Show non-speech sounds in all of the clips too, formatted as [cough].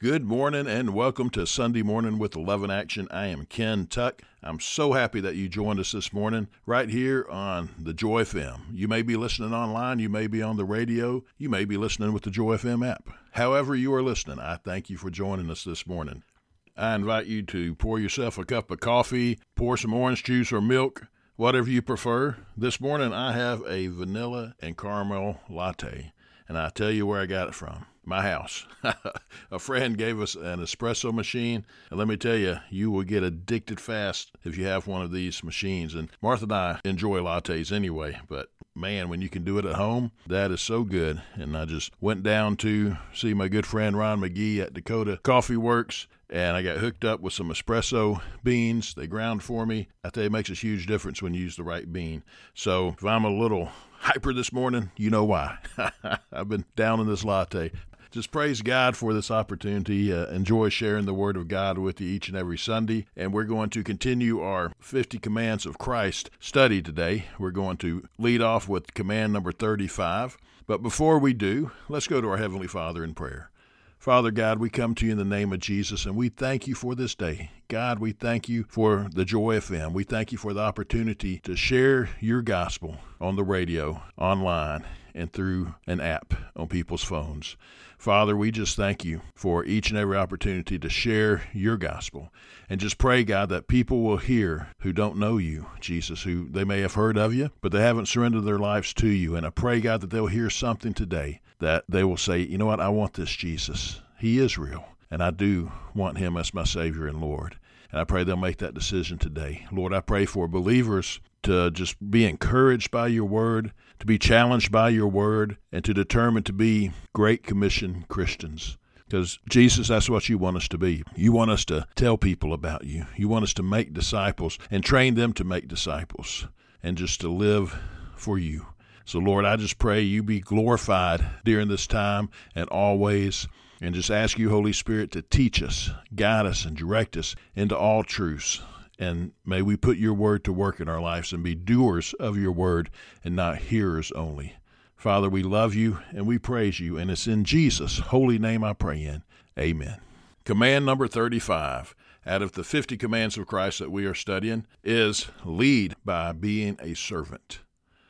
Good morning and welcome to Sunday Morning with Love in Action. I am Ken Tuck. I'm so happy that you joined us this morning right here on the Joy FM. You may be listening online, you may be on the radio, you may be listening with the Joy FM app. However, you are listening, I thank you for joining us this morning. I invite you to pour yourself a cup of coffee, pour some orange juice or milk, whatever you prefer. This morning I have a vanilla and caramel latte, and I'll tell you where I got it from my house. [laughs] a friend gave us an espresso machine, and let me tell you, you will get addicted fast if you have one of these machines. And Martha and I enjoy lattes anyway, but man, when you can do it at home, that is so good. And I just went down to see my good friend Ron McGee at Dakota Coffee Works, and I got hooked up with some espresso beans. They ground for me. I tell you, it makes a huge difference when you use the right bean. So if I'm a little [laughs] hyper this morning, you know why. [laughs] I've been down in this latte just praise God for this opportunity. Uh, enjoy sharing the Word of God with you each and every Sunday. And we're going to continue our 50 Commands of Christ study today. We're going to lead off with command number 35. But before we do, let's go to our Heavenly Father in prayer. Father God, we come to you in the name of Jesus and we thank you for this day. God, we thank you for the Joy FM. We thank you for the opportunity to share your gospel on the radio, online, and through an app on people's phones. Father, we just thank you for each and every opportunity to share your gospel. And just pray, God, that people will hear who don't know you, Jesus, who they may have heard of you, but they haven't surrendered their lives to you. And I pray, God, that they'll hear something today that they will say, you know what, I want this Jesus. He is real. And I do want him as my Savior and Lord. And I pray they'll make that decision today. Lord, I pray for believers to just be encouraged by your word, to be challenged by your word, and to determine to be Great Commission Christians. Because, Jesus, that's what you want us to be. You want us to tell people about you. You want us to make disciples and train them to make disciples and just to live for you. So, Lord, I just pray you be glorified during this time and always. And just ask you, Holy Spirit, to teach us, guide us, and direct us into all truths. And may we put your word to work in our lives and be doers of your word and not hearers only. Father, we love you and we praise you, and it's in Jesus' holy name I pray in. Amen. Command number 35 out of the 50 commands of Christ that we are studying is lead by being a servant.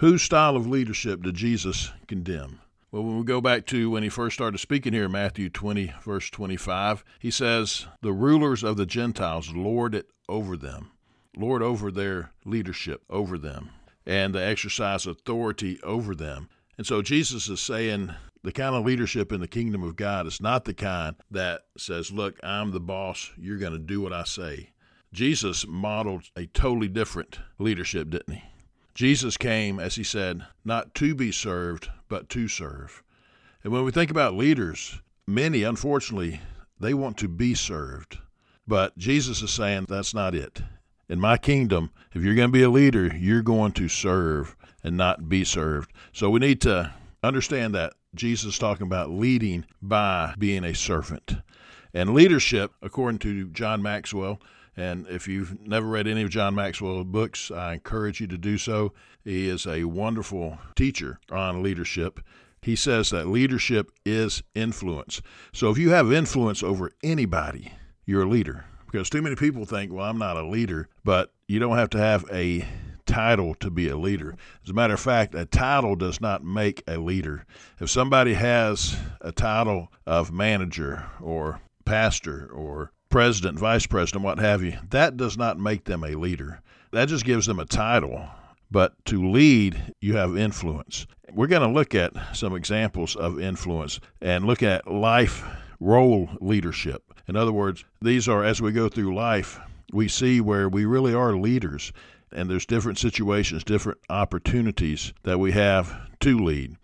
Whose style of leadership did Jesus condemn? Well, when we go back to when he first started speaking here, Matthew 20, verse 25, he says, The rulers of the Gentiles lord it over them, lord over their leadership over them, and they exercise authority over them. And so Jesus is saying the kind of leadership in the kingdom of God is not the kind that says, Look, I'm the boss, you're going to do what I say. Jesus modeled a totally different leadership, didn't he? Jesus came, as he said, not to be served, but to serve. And when we think about leaders, many, unfortunately, they want to be served. But Jesus is saying that's not it. In my kingdom, if you're going to be a leader, you're going to serve and not be served. So we need to understand that Jesus is talking about leading by being a servant. And leadership, according to John Maxwell, and if you've never read any of John Maxwell's books, I encourage you to do so. He is a wonderful teacher on leadership. He says that leadership is influence. So if you have influence over anybody, you're a leader. Because too many people think, well, I'm not a leader, but you don't have to have a title to be a leader. As a matter of fact, a title does not make a leader. If somebody has a title of manager or pastor or president, vice president, what have you, that does not make them a leader. That just gives them a title. But to lead, you have influence. We're going to look at some examples of influence and look at life role leadership. In other words, these are, as we go through life, we see where we really are leaders, and there's different situations, different opportunities that we have to lead.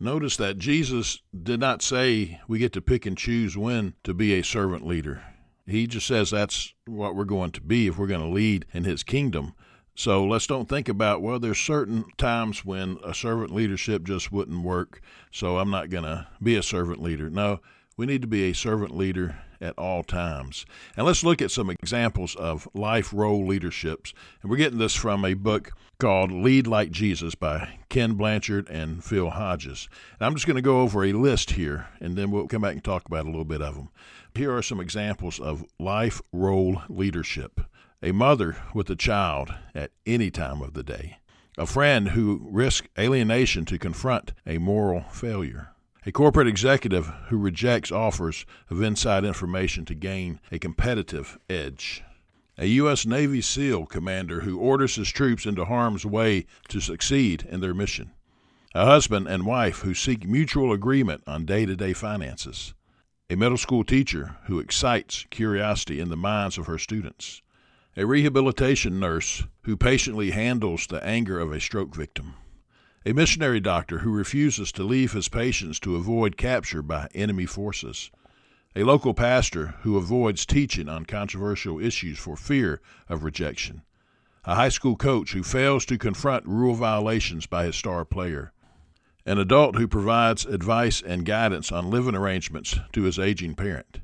Notice that Jesus did not say we get to pick and choose when to be a servant leader. He just says that's what we're going to be if we're going to lead in his kingdom. So let's don't think about, well, there's certain times when a servant leadership just wouldn't work, so I'm not going to be a servant leader. No, we need to be a servant leader at all times. And let's look at some examples of life role leaderships. And we're getting this from a book called Lead Like Jesus by Ken Blanchard and Phil Hodges. And I'm just going to go over a list here, and then we'll come back and talk about a little bit of them. Here are some examples of life role leadership a mother with a child at any time of the day, a friend who risks alienation to confront a moral failure, a corporate executive who rejects offers of inside information to gain a competitive edge, a U.S. Navy SEAL commander who orders his troops into harm's way to succeed in their mission, a husband and wife who seek mutual agreement on day to day finances, a middle school teacher who excites curiosity in the minds of her students. A rehabilitation nurse who patiently handles the anger of a stroke victim, a missionary doctor who refuses to leave his patients to avoid capture by enemy forces, a local pastor who avoids teaching on controversial issues for fear of rejection, a high school coach who fails to confront rule violations by his star player, an adult who provides advice and guidance on living arrangements to his aging parent,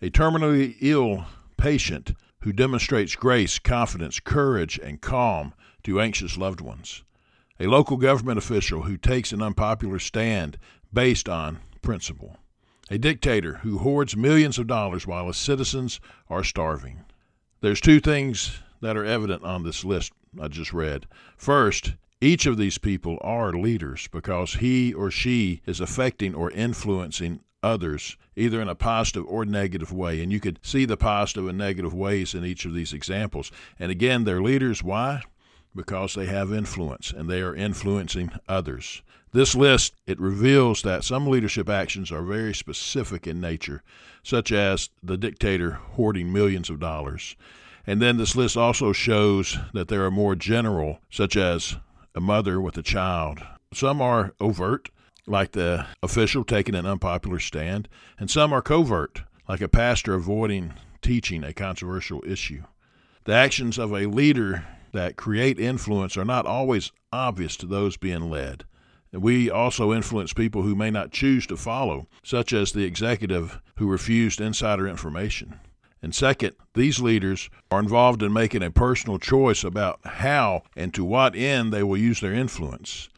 a terminally ill patient who demonstrates grace, confidence, courage, and calm to anxious loved ones. A local government official who takes an unpopular stand based on principle. A dictator who hoards millions of dollars while his citizens are starving. There's two things that are evident on this list I just read. First, each of these people are leaders because he or she is affecting or influencing others, either in a positive or negative way. And you could see the positive and negative ways in each of these examples. And again, they're leaders. Why? Because they have influence and they are influencing others. This list it reveals that some leadership actions are very specific in nature, such as the dictator hoarding millions of dollars. And then this list also shows that there are more general, such as a mother with a child. Some are overt, like the official taking an unpopular stand, and some are covert, like a pastor avoiding teaching a controversial issue. The actions of a leader that create influence are not always obvious to those being led. We also influence people who may not choose to follow, such as the executive who refused insider information. And second, these leaders are involved in making a personal choice about how and to what end they will use their influence.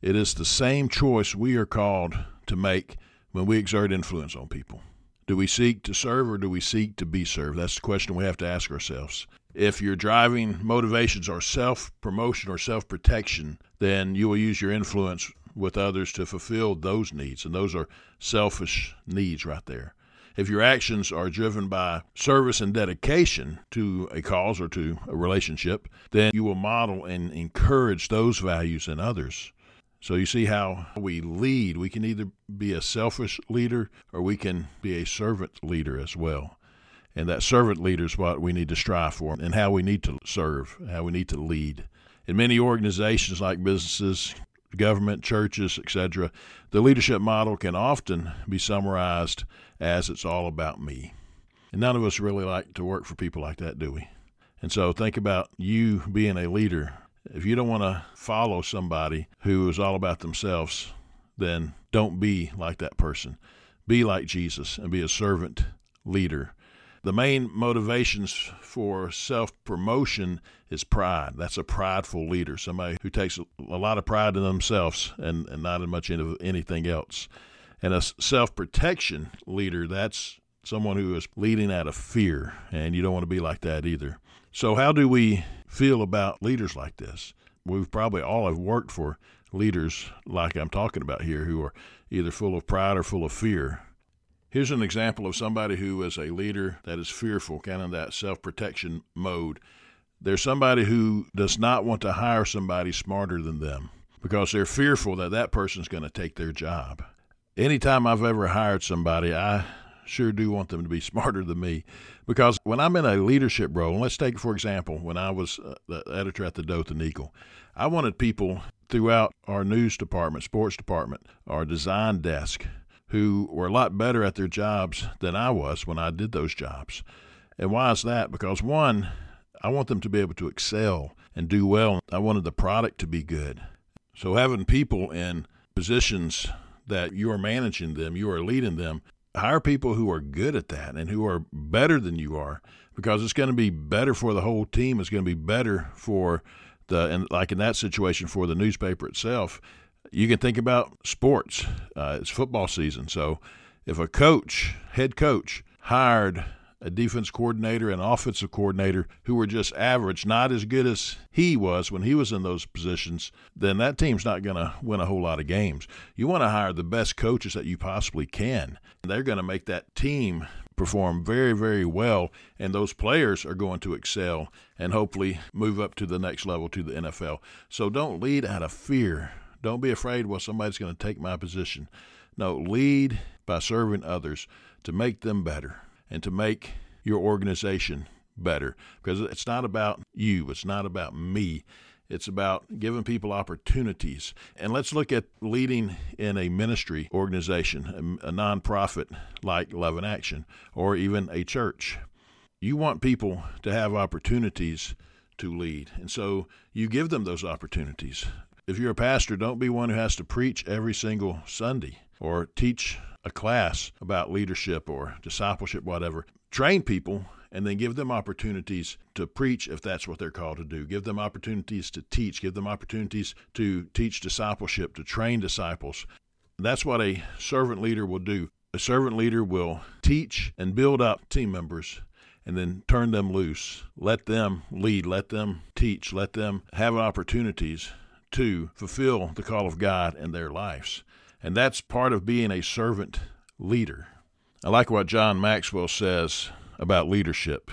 It is the same choice we are called to make when we exert influence on people. Do we seek to serve or do we seek to be served? That's the question we have to ask ourselves. If your driving motivations are self promotion or self protection, then you will use your influence with others to fulfill those needs, and those are selfish needs right there. If your actions are driven by service and dedication to a cause or to a relationship, then you will model and encourage those values in others. So you see how we lead. We can either be a selfish leader or we can be a servant leader as well. And that servant leader is what we need to strive for and how we need to serve, how we need to lead. In many organizations like businesses, government, churches, etc., the leadership model can often be summarized as it's all about me. And none of us really like to work for people like that, do we? And so think about you being a leader if you don't want to follow somebody who is all about themselves, then don't be like that person. Be like Jesus and be a servant leader. The main motivations for self promotion is pride. That's a prideful leader, somebody who takes a lot of pride in themselves and, and not in much into anything else. And a self protection leader, that's someone who is leading out of fear, and you don't want to be like that either. So, how do we feel about leaders like this? We've probably all have worked for leaders like I'm talking about here who are either full of pride or full of fear. Here's an example of somebody who is a leader that is fearful, kind of that self protection mode. There's somebody who does not want to hire somebody smarter than them because they're fearful that that person's going to take their job. Anytime I've ever hired somebody, I sure do want them to be [laughs] smarter than me because when I'm in a leadership role, let's take, for example, when I was uh, the editor at the Dothan Eagle, I wanted people throughout our news department, sports department, our design desk, who were a lot better at their jobs than I was when I did those jobs. And why is that? Because one, I want them to be able to excel and do well. I wanted the product to be good. So having people in positions that you are managing them, you are leading them, hire people who are good at that and who are better than you are because it's going to be better for the whole team. It's going to be better for the, and like in that situation, for the newspaper itself. You can think about sports. Uh, it's football season. So if a coach, head coach, hired a defense coordinator and offensive coordinator who were just average, not as good as he was when he was in those positions, then that team's not going to win a whole lot of games. You want to hire the best coaches that you possibly can. They're going to make that team perform very, very well, and those players are going to excel and hopefully move up to the next level to the NFL. So don't lead out of fear. Don't be afraid, well, somebody's going to take my position. No, lead by serving others to make them better and to make your organization better because it's not about you, it's not about me. It's about giving people opportunities. And let's look at leading in a ministry organization, a, nonprofit like Love in Action, or even a church. You want people to have opportunities to lead. And so you give them those opportunities. If you're a pastor, don't be one who has to preach every single Sunday or teach a class about leadership or discipleship, whatever. Train people and then give them opportunities to preach if that's what they're called to do. Give them opportunities to teach, give them opportunities to teach discipleship, to train disciples. That's what a servant leader will do. A servant leader will teach and build up team members and then turn them loose. Let them lead, let them teach, let them have opportunities to fulfill the call of God in their lives. And that's part of being a servant leader. I like what John Maxwell says about leadership.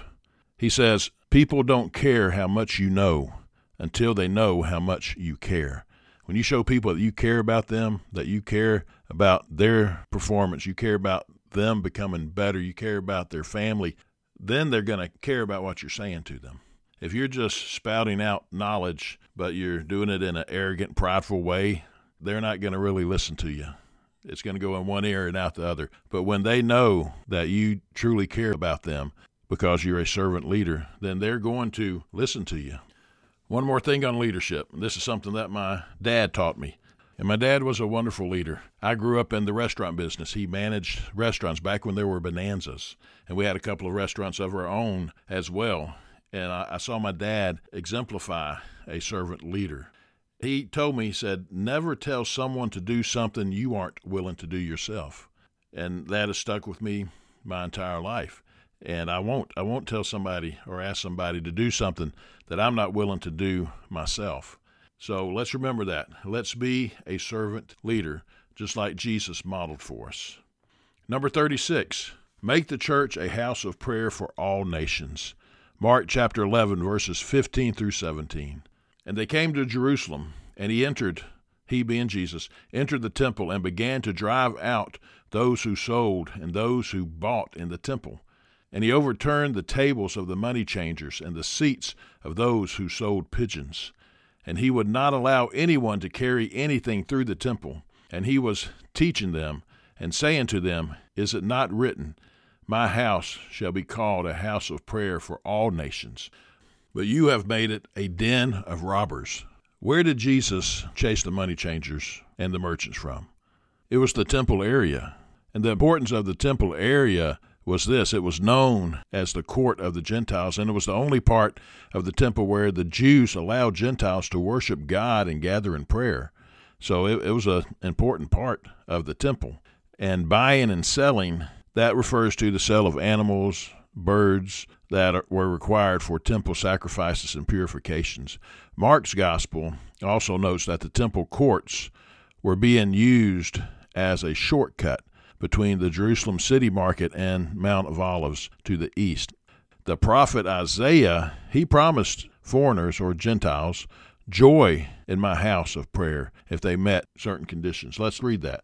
He says, People don't care how much you know until they know how much you care. When you show people that you care about them, that you care about their performance, you care about them becoming better, you care about their family, then they're going to care about what you're saying to them. If you're just spouting out knowledge, but you're doing it in an arrogant, prideful way, they're not going to really listen to you. It's going to go in one ear and out the other. But when they know that you truly care about them because you're a servant leader, then they're going to listen to you. One more thing on leadership. This is something that my dad taught me. And my dad was a wonderful leader. I grew up in the restaurant business. He managed restaurants back when there were bonanzas. And we had a couple of restaurants of our own as well. And I, I saw my dad exemplify a servant leader he told me, he said, never tell someone to do something you aren't willing to do yourself. And that has stuck with me my entire life. And I won't I won't tell somebody or ask somebody to do something that I'm not willing to do myself. So let's remember that. Let's be a servant leader, just like Jesus modeled for us. Number 36, make the church a house of prayer for all nations. Mark chapter 11, verses 15 through 17. And they came to Jerusalem, and he entered, he being Jesus, entered the temple and began to drive out those who sold and those who bought in the temple. And he overturned the tables of the money changers and the seats of those who sold pigeons. And he would not allow anyone to carry anything through the temple. And he was teaching them and saying to them, Is it not written, My house shall be called a house of prayer for all nations? but you have made it a den of robbers. Where did Jesus chase the money changers and the merchants from? It was the temple area. And the importance of the temple area was this it was known as the court of the Gentiles, and it was the only part of the temple where the Jews allowed Gentiles to worship God and gather in prayer. So it, it was an important part of the temple. And buying and selling, that refers to the sale of animals, birds that were required for temple sacrifices and purifications. Mark's gospel also notes that the temple courts were being used as a shortcut between the Jerusalem city market and Mount of Olives to the east. The prophet Isaiah, he promised foreigners or Gentiles joy in my house of prayer if they met certain conditions. Let's read that.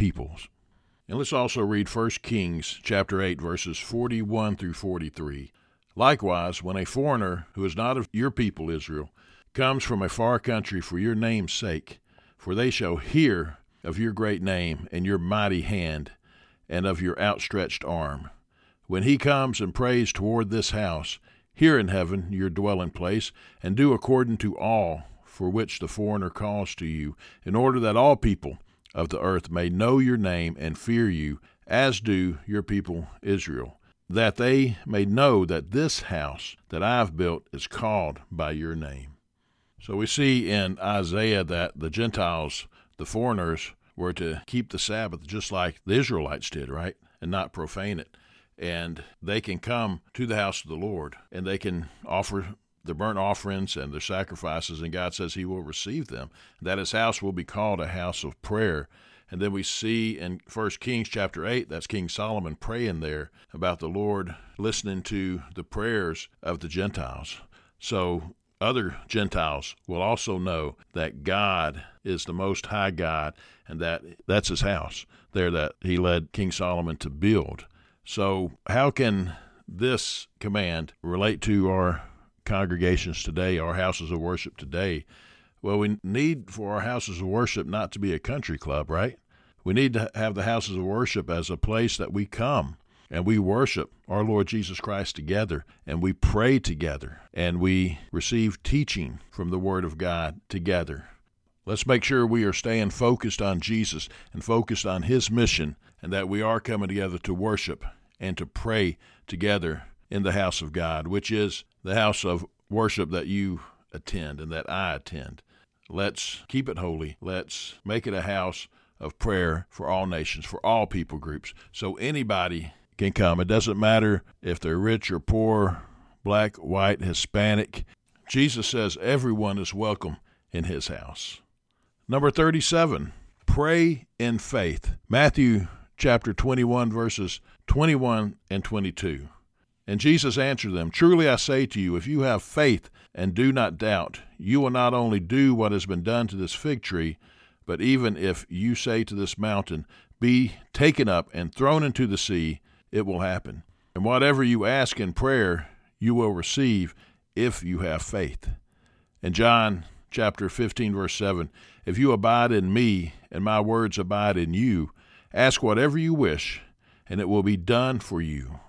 peoples. And let's also read 1 Kings chapter 8 verses 41 through 43. Likewise, when a foreigner who is not of your people Israel comes from a far country for your name's sake, for they shall hear of your great name and your mighty hand and of your outstretched arm. When he comes and prays toward this house, here in heaven your dwelling place, and do according to all for which the foreigner calls to you, in order that all people of the earth may know your name and fear you, as do your people Israel, that they may know that this house that I have built is called by your name. So we see in Isaiah that the Gentiles, the foreigners, were to keep the Sabbath just like the Israelites did, right? And not profane it. And they can come to the house of the Lord and they can offer the burnt offerings and the sacrifices, and God says He will receive them. That His house will be called a house of prayer. And then we see in First Kings chapter eight, that's King Solomon praying there about the Lord listening to the prayers of the Gentiles. So other Gentiles will also know that God is the most high God and that that's his house there that he led King Solomon to build. So how can this command relate to our congregations today, our houses of worship today? Well, we need for our houses of worship not to be a country club, right? We need to have the houses of worship as a place that we come and we worship our Lord Jesus Christ together and we pray together and we receive teaching from the Word of God together. Let's make sure we are staying focused on Jesus and focused on His mission and that we are coming together to worship and to pray together in the house of God, which is the house of worship that you attend and that I attend. Let's keep it holy. Let's make it a house of prayer for all nations, for all people groups. So anybody can come. It doesn't matter if they're rich or poor, black, white, Hispanic. Jesus says everyone is welcome in his house. Number 37, pray in faith. Matthew chapter 21, verses 21 and 22. And Jesus answered them, Truly I say to you, if you have faith and do not doubt, you will not only do what has been done to this fig tree, but even if you say to this mountain, Be taken up and thrown into the sea, it will happen. And whatever you ask in prayer, you will receive if you have faith. In John chapter 15, verse 7, If you abide in me, and my words abide in you, ask whatever you wish, and it will be done for you.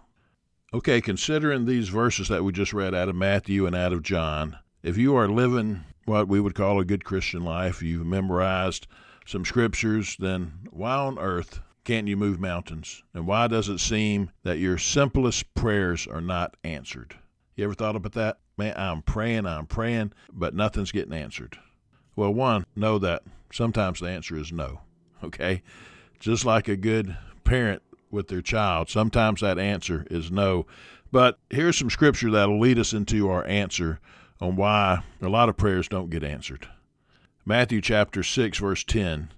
Okay, considering these verses that we just read out of Matthew and out of John, if you are living what we would call a good Christian life, you've memorized some scriptures, then why on earth can't you move mountains? And why does it seem that your simplest prayers are not answered? You ever thought about that? Man, I'm praying, I'm praying, but nothing's getting answered. Well, one, know that sometimes the answer is no. Okay? Just like a good parent with their child. Sometimes that answer is no. But here's some scripture that'll lead us into our answer on why a lot of prayers don't get answered. Matthew chapter 6 verse 10.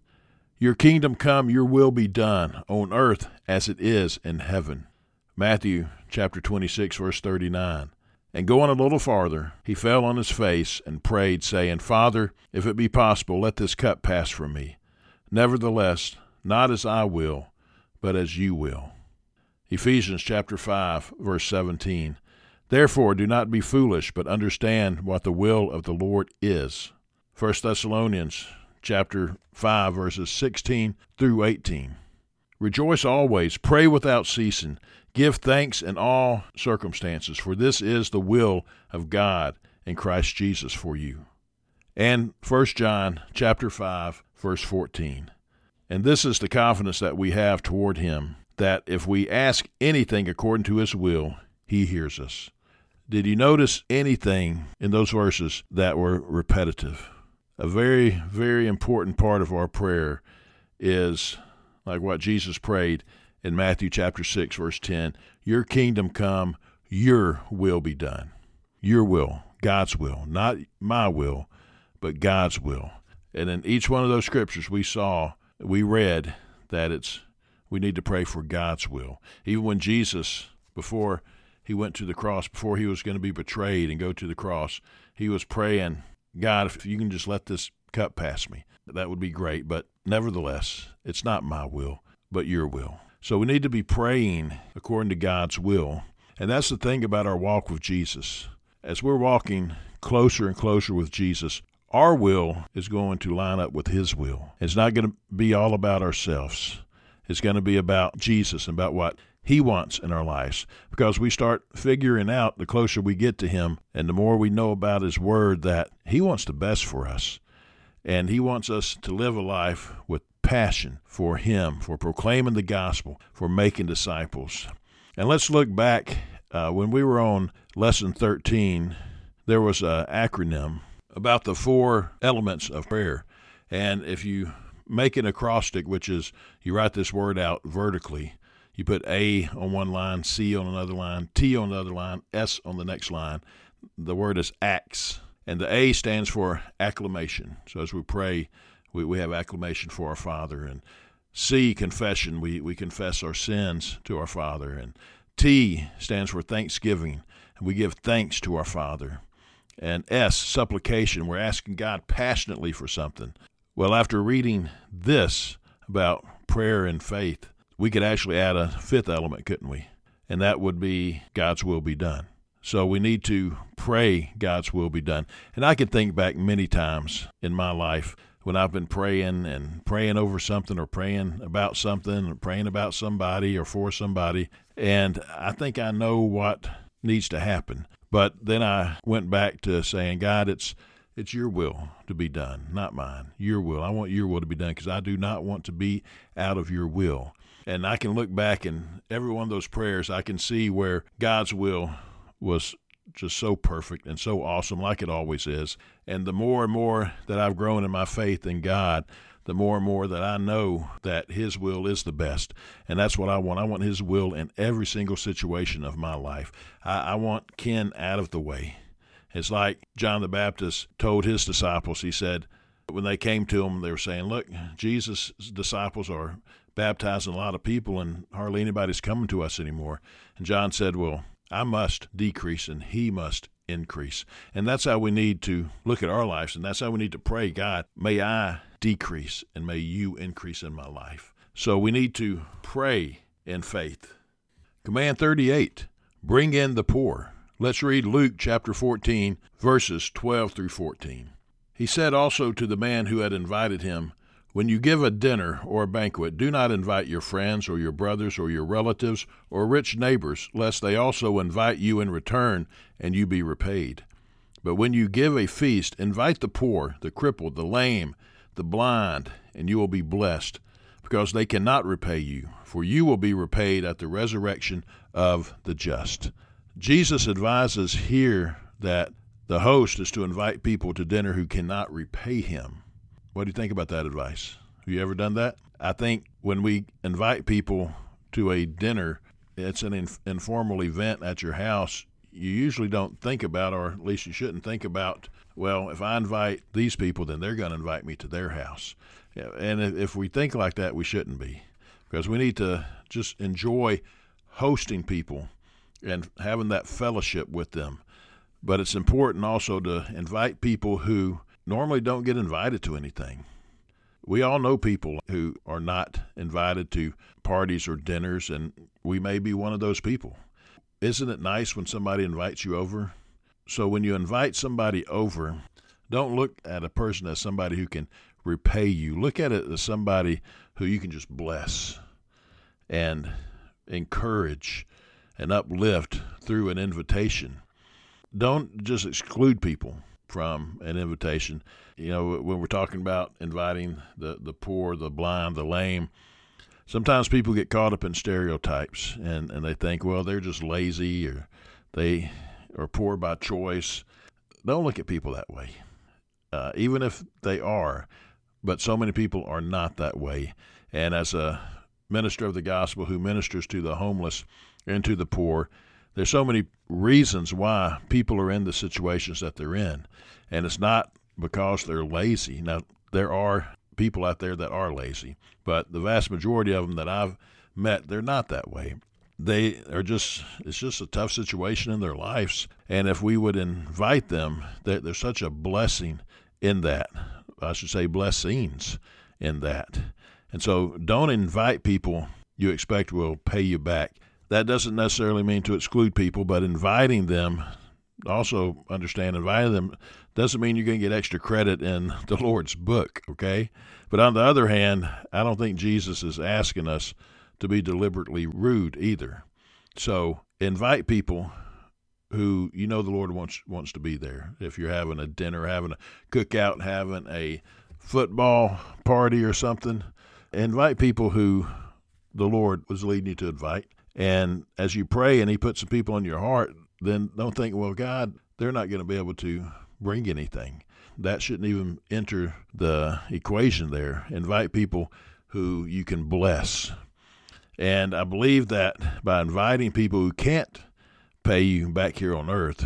Your kingdom come, your will be done on earth as it is in heaven. Matthew chapter 26 verse 39. And going a little farther, he fell on his face and prayed, saying, Father, if it be possible, let this cup pass from me. Nevertheless, not as I will, but as you will. Ephesians chapter 5 verse 17. Therefore do not be foolish, but understand what the will of the Lord is. 1 Thessalonians chapter 5 verses 16 through 18. Rejoice always, pray without ceasing, give thanks in all circumstances, for this is the will of God in Christ Jesus for you. And 1 John chapter 5 verse 14. And this is the confidence that we have toward him, that if we ask anything according to his will, he hears us. Did you notice anything in those verses that were repetitive? A very, very important part of our prayer is like what Jesus prayed in Matthew chapter 6 verse 10, "Your kingdom come, your will be done." Your will, God's will, not my will, but God's will. And in each one of those scriptures we saw, we read that it's we need to pray for God's will. Even when Jesus before he went to the cross, before he was going to be betrayed and go to the cross, he was praying, God, if you can just let this cup pass me, that would be great. But nevertheless, it's not my will, but your will. So we need to be praying according to God's will. And that's the thing about our walk with Jesus. As we're walking closer and closer with Jesus, our will is going to line up with His will. It's not going to be all about ourselves. It's going to be about Jesus and about what he wants in our lives because we start figuring out the closer we get to Him and the more we know about His Word that He wants the best for us. And He wants us to live a life with passion for Him, for proclaiming the gospel, for making disciples. And let's look back uh, when we were on lesson 13, there was an acronym about the four elements of prayer. And if you make an acrostic, which is you write this word out vertically, you put A on one line, C on another line, T on another line, S on the next line. The word is acts. And the A stands for acclamation. So as we pray, we, we have acclamation for our Father. And C, confession. We, we confess our sins to our Father. And T stands for thanksgiving. And we give thanks to our Father. And S, supplication. We're asking God passionately for something. Well, after reading this about prayer and faith, we could actually add a fifth element, couldn't we? And that would be God's will be done. So we need to pray God's will be done. And I can think back many times in my life when I've been praying and praying over something or praying about something or praying about somebody or for somebody. And I think I know what needs to happen. But then I went back to saying, God, it's it's your will to be done, not mine. Your will. I want your will to be done because I do not want to be out of your will. And I can look back in every one of those prayers, I can see where God's will was just so perfect and so awesome, like it always is. And the more and more that I've grown in my faith in God, the more and more that I know that His will is the best. And that's what I want. I want His will in every single situation of my life. I, I want Ken out of the way. It's like John the Baptist told his disciples, he said, when they came to him, they were saying, Look, Jesus' disciples are baptizing a lot of people, and hardly anybody's coming to us anymore. And John said, Well, I must decrease, and he must increase. And that's how we need to look at our lives, and that's how we need to pray God, may I decrease, and may you increase in my life. So we need to pray in faith. Command 38 Bring in the poor. Let's read Luke chapter 14, verses 12 through 14. He said also to the man who had invited him, when you give a dinner or a banquet, do not invite your friends or your brothers or your relatives or rich neighbors, lest they also invite you in return and you be repaid. But when you give a feast, invite the poor, the crippled, the lame, the blind, and you will be blessed, because they cannot repay you, for you will be repaid at the resurrection of the just. Jesus advises here that the host is to invite people to dinner who cannot repay him. What do you think about that advice? Have you ever done that? I think when we invite people to a dinner, it's an in- informal event at your house. You usually don't think about, or at least you shouldn't think about, well, if I invite these people, then they're going to invite me to their house. And if we think like that, we shouldn't be, because we need to just enjoy hosting people and having that fellowship with them. But it's important also to invite people who normally don't get invited to anything. We all know people who are not invited to parties or dinners, and we may be one of those people. Isn't it nice when somebody invites you over? So when you invite somebody over, don't look at a person as somebody who can repay you. Look at it as somebody who you can just bless and encourage and uplift through an invitation. Don't just exclude people from an invitation. You know, when we're talking about inviting the, the poor, the blind, the lame, sometimes people get caught up in stereotypes and, and they think, well, they're just lazy or they are poor by choice. Don't look at people that way, uh, even if they are. But so many people are not that way. And as a minister of the gospel who ministers to the homeless and to the poor. There's so many reasons why people are in the situations that they're in, and it's not because they're lazy. Now, there are people out there that are lazy, but the vast majority of them that I've met, they're not that way. They are just, it's just a tough situation in their lives. And if we would invite them, there's such a blessing in that. I should say, blessings in that. And so don't invite people you expect will pay you back. That doesn't necessarily mean to exclude people, but inviting them, also understand inviting them doesn't mean you're going to get extra credit in [laughs] the Lord's book, okay? But on the other hand, I don't think Jesus is asking us to be deliberately rude either. So invite people who you know the Lord wants wants to be there. If you're having a dinner, having a cookout, having a football party or something, invite people who the Lord was leading you to invite. And as you pray and He puts some people in your heart, then don't think, well, God, they're not going to be able to bring anything. That shouldn't even enter the equation there. Invite people who you can bless. And I believe that by inviting people who can't pay you back here on earth,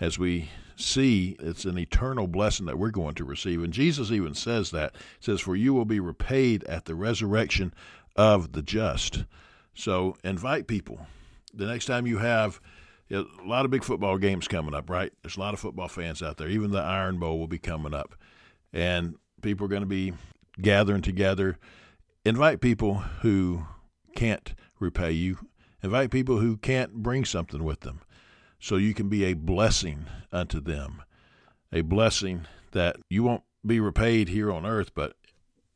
as we see it's an eternal blessing that we're going to receive. And Jesus even says that. He says, For you will be repaid at the resurrection of the just. So invite people. The next time you have a lot of big football games coming up, right? There's a lot of football fans out there. Even the Iron Bowl will be coming up. And people are going to be gathering together. Invite people who can't repay you. Invite people who can't bring something with them so you can be a blessing unto them. A blessing that you won't be repaid here on earth, but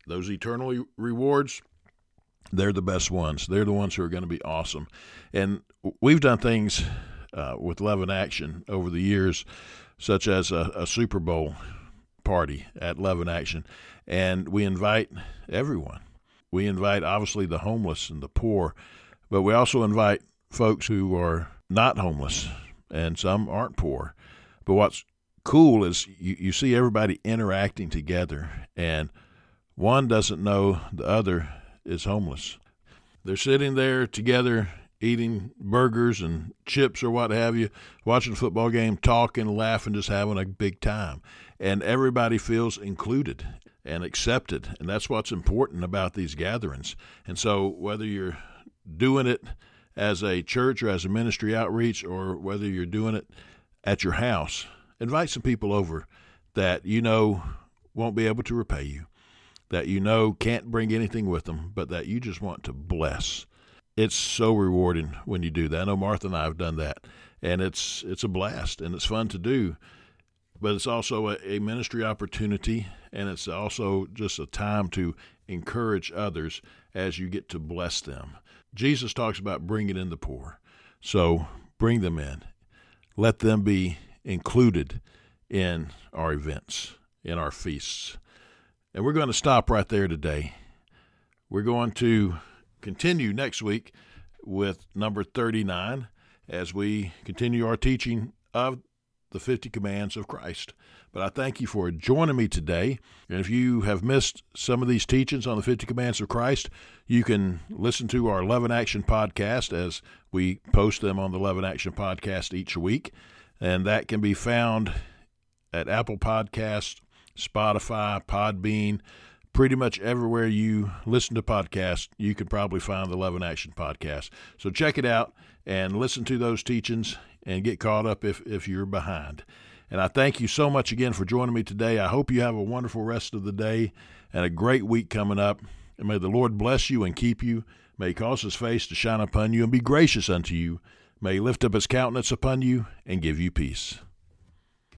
those eternal rewards, they're the best ones. They're the ones who are going to be awesome. And we've done things uh, with Love in Action over the years, such as a, a Super Bowl party at Love in Action, and we invite everyone. We invite obviously the homeless and the poor, but we also invite folks who are not homeless, and some aren't poor. But what's cool is you, you see everybody interacting together, and one doesn't know the other is homeless. They're sitting there together eating burgers and chips or what have you, watching a football game, talking, laughing, just having a big time. And everybody feels included and accepted. And that's what's important about these gatherings. And so, whether you're doing it as a church or as a ministry outreach, or whether you're doing it at your house, invite some people over that you know won't be able to repay you, that you know can't bring anything with them, but that you just want to bless. It's so rewarding when you do that. I know Martha and I have done that, and it's it's a blast and it's fun to do. But it's also a, a ministry opportunity, and it's also just a time to encourage others as you get to bless them. Jesus talks about bringing in the poor. So bring them in. Let them be included in our events, in our feasts. And we're going to stop right there today. We're going to continue next week with number 39 as we continue our teaching of the 50 commands of Christ. But I thank you for joining me today. And if you have missed some of these teachings on the 50 Commands of Christ, you can listen to our Love in Action podcast as we post them on the Love in Action podcast each week. And that can be found at Apple Podcasts, Spotify, Podbean, pretty much everywhere you listen to podcasts, you can probably find the Love in Action podcast. So check it out and listen to those teachings and get caught up if, if you're behind. And I thank you so much again for joining me today. I hope you have a wonderful rest of the day and a great week coming up. And may the Lord bless you and keep you. May he cause his face to shine upon you and be gracious unto you. May he lift up his countenance upon you and give you peace.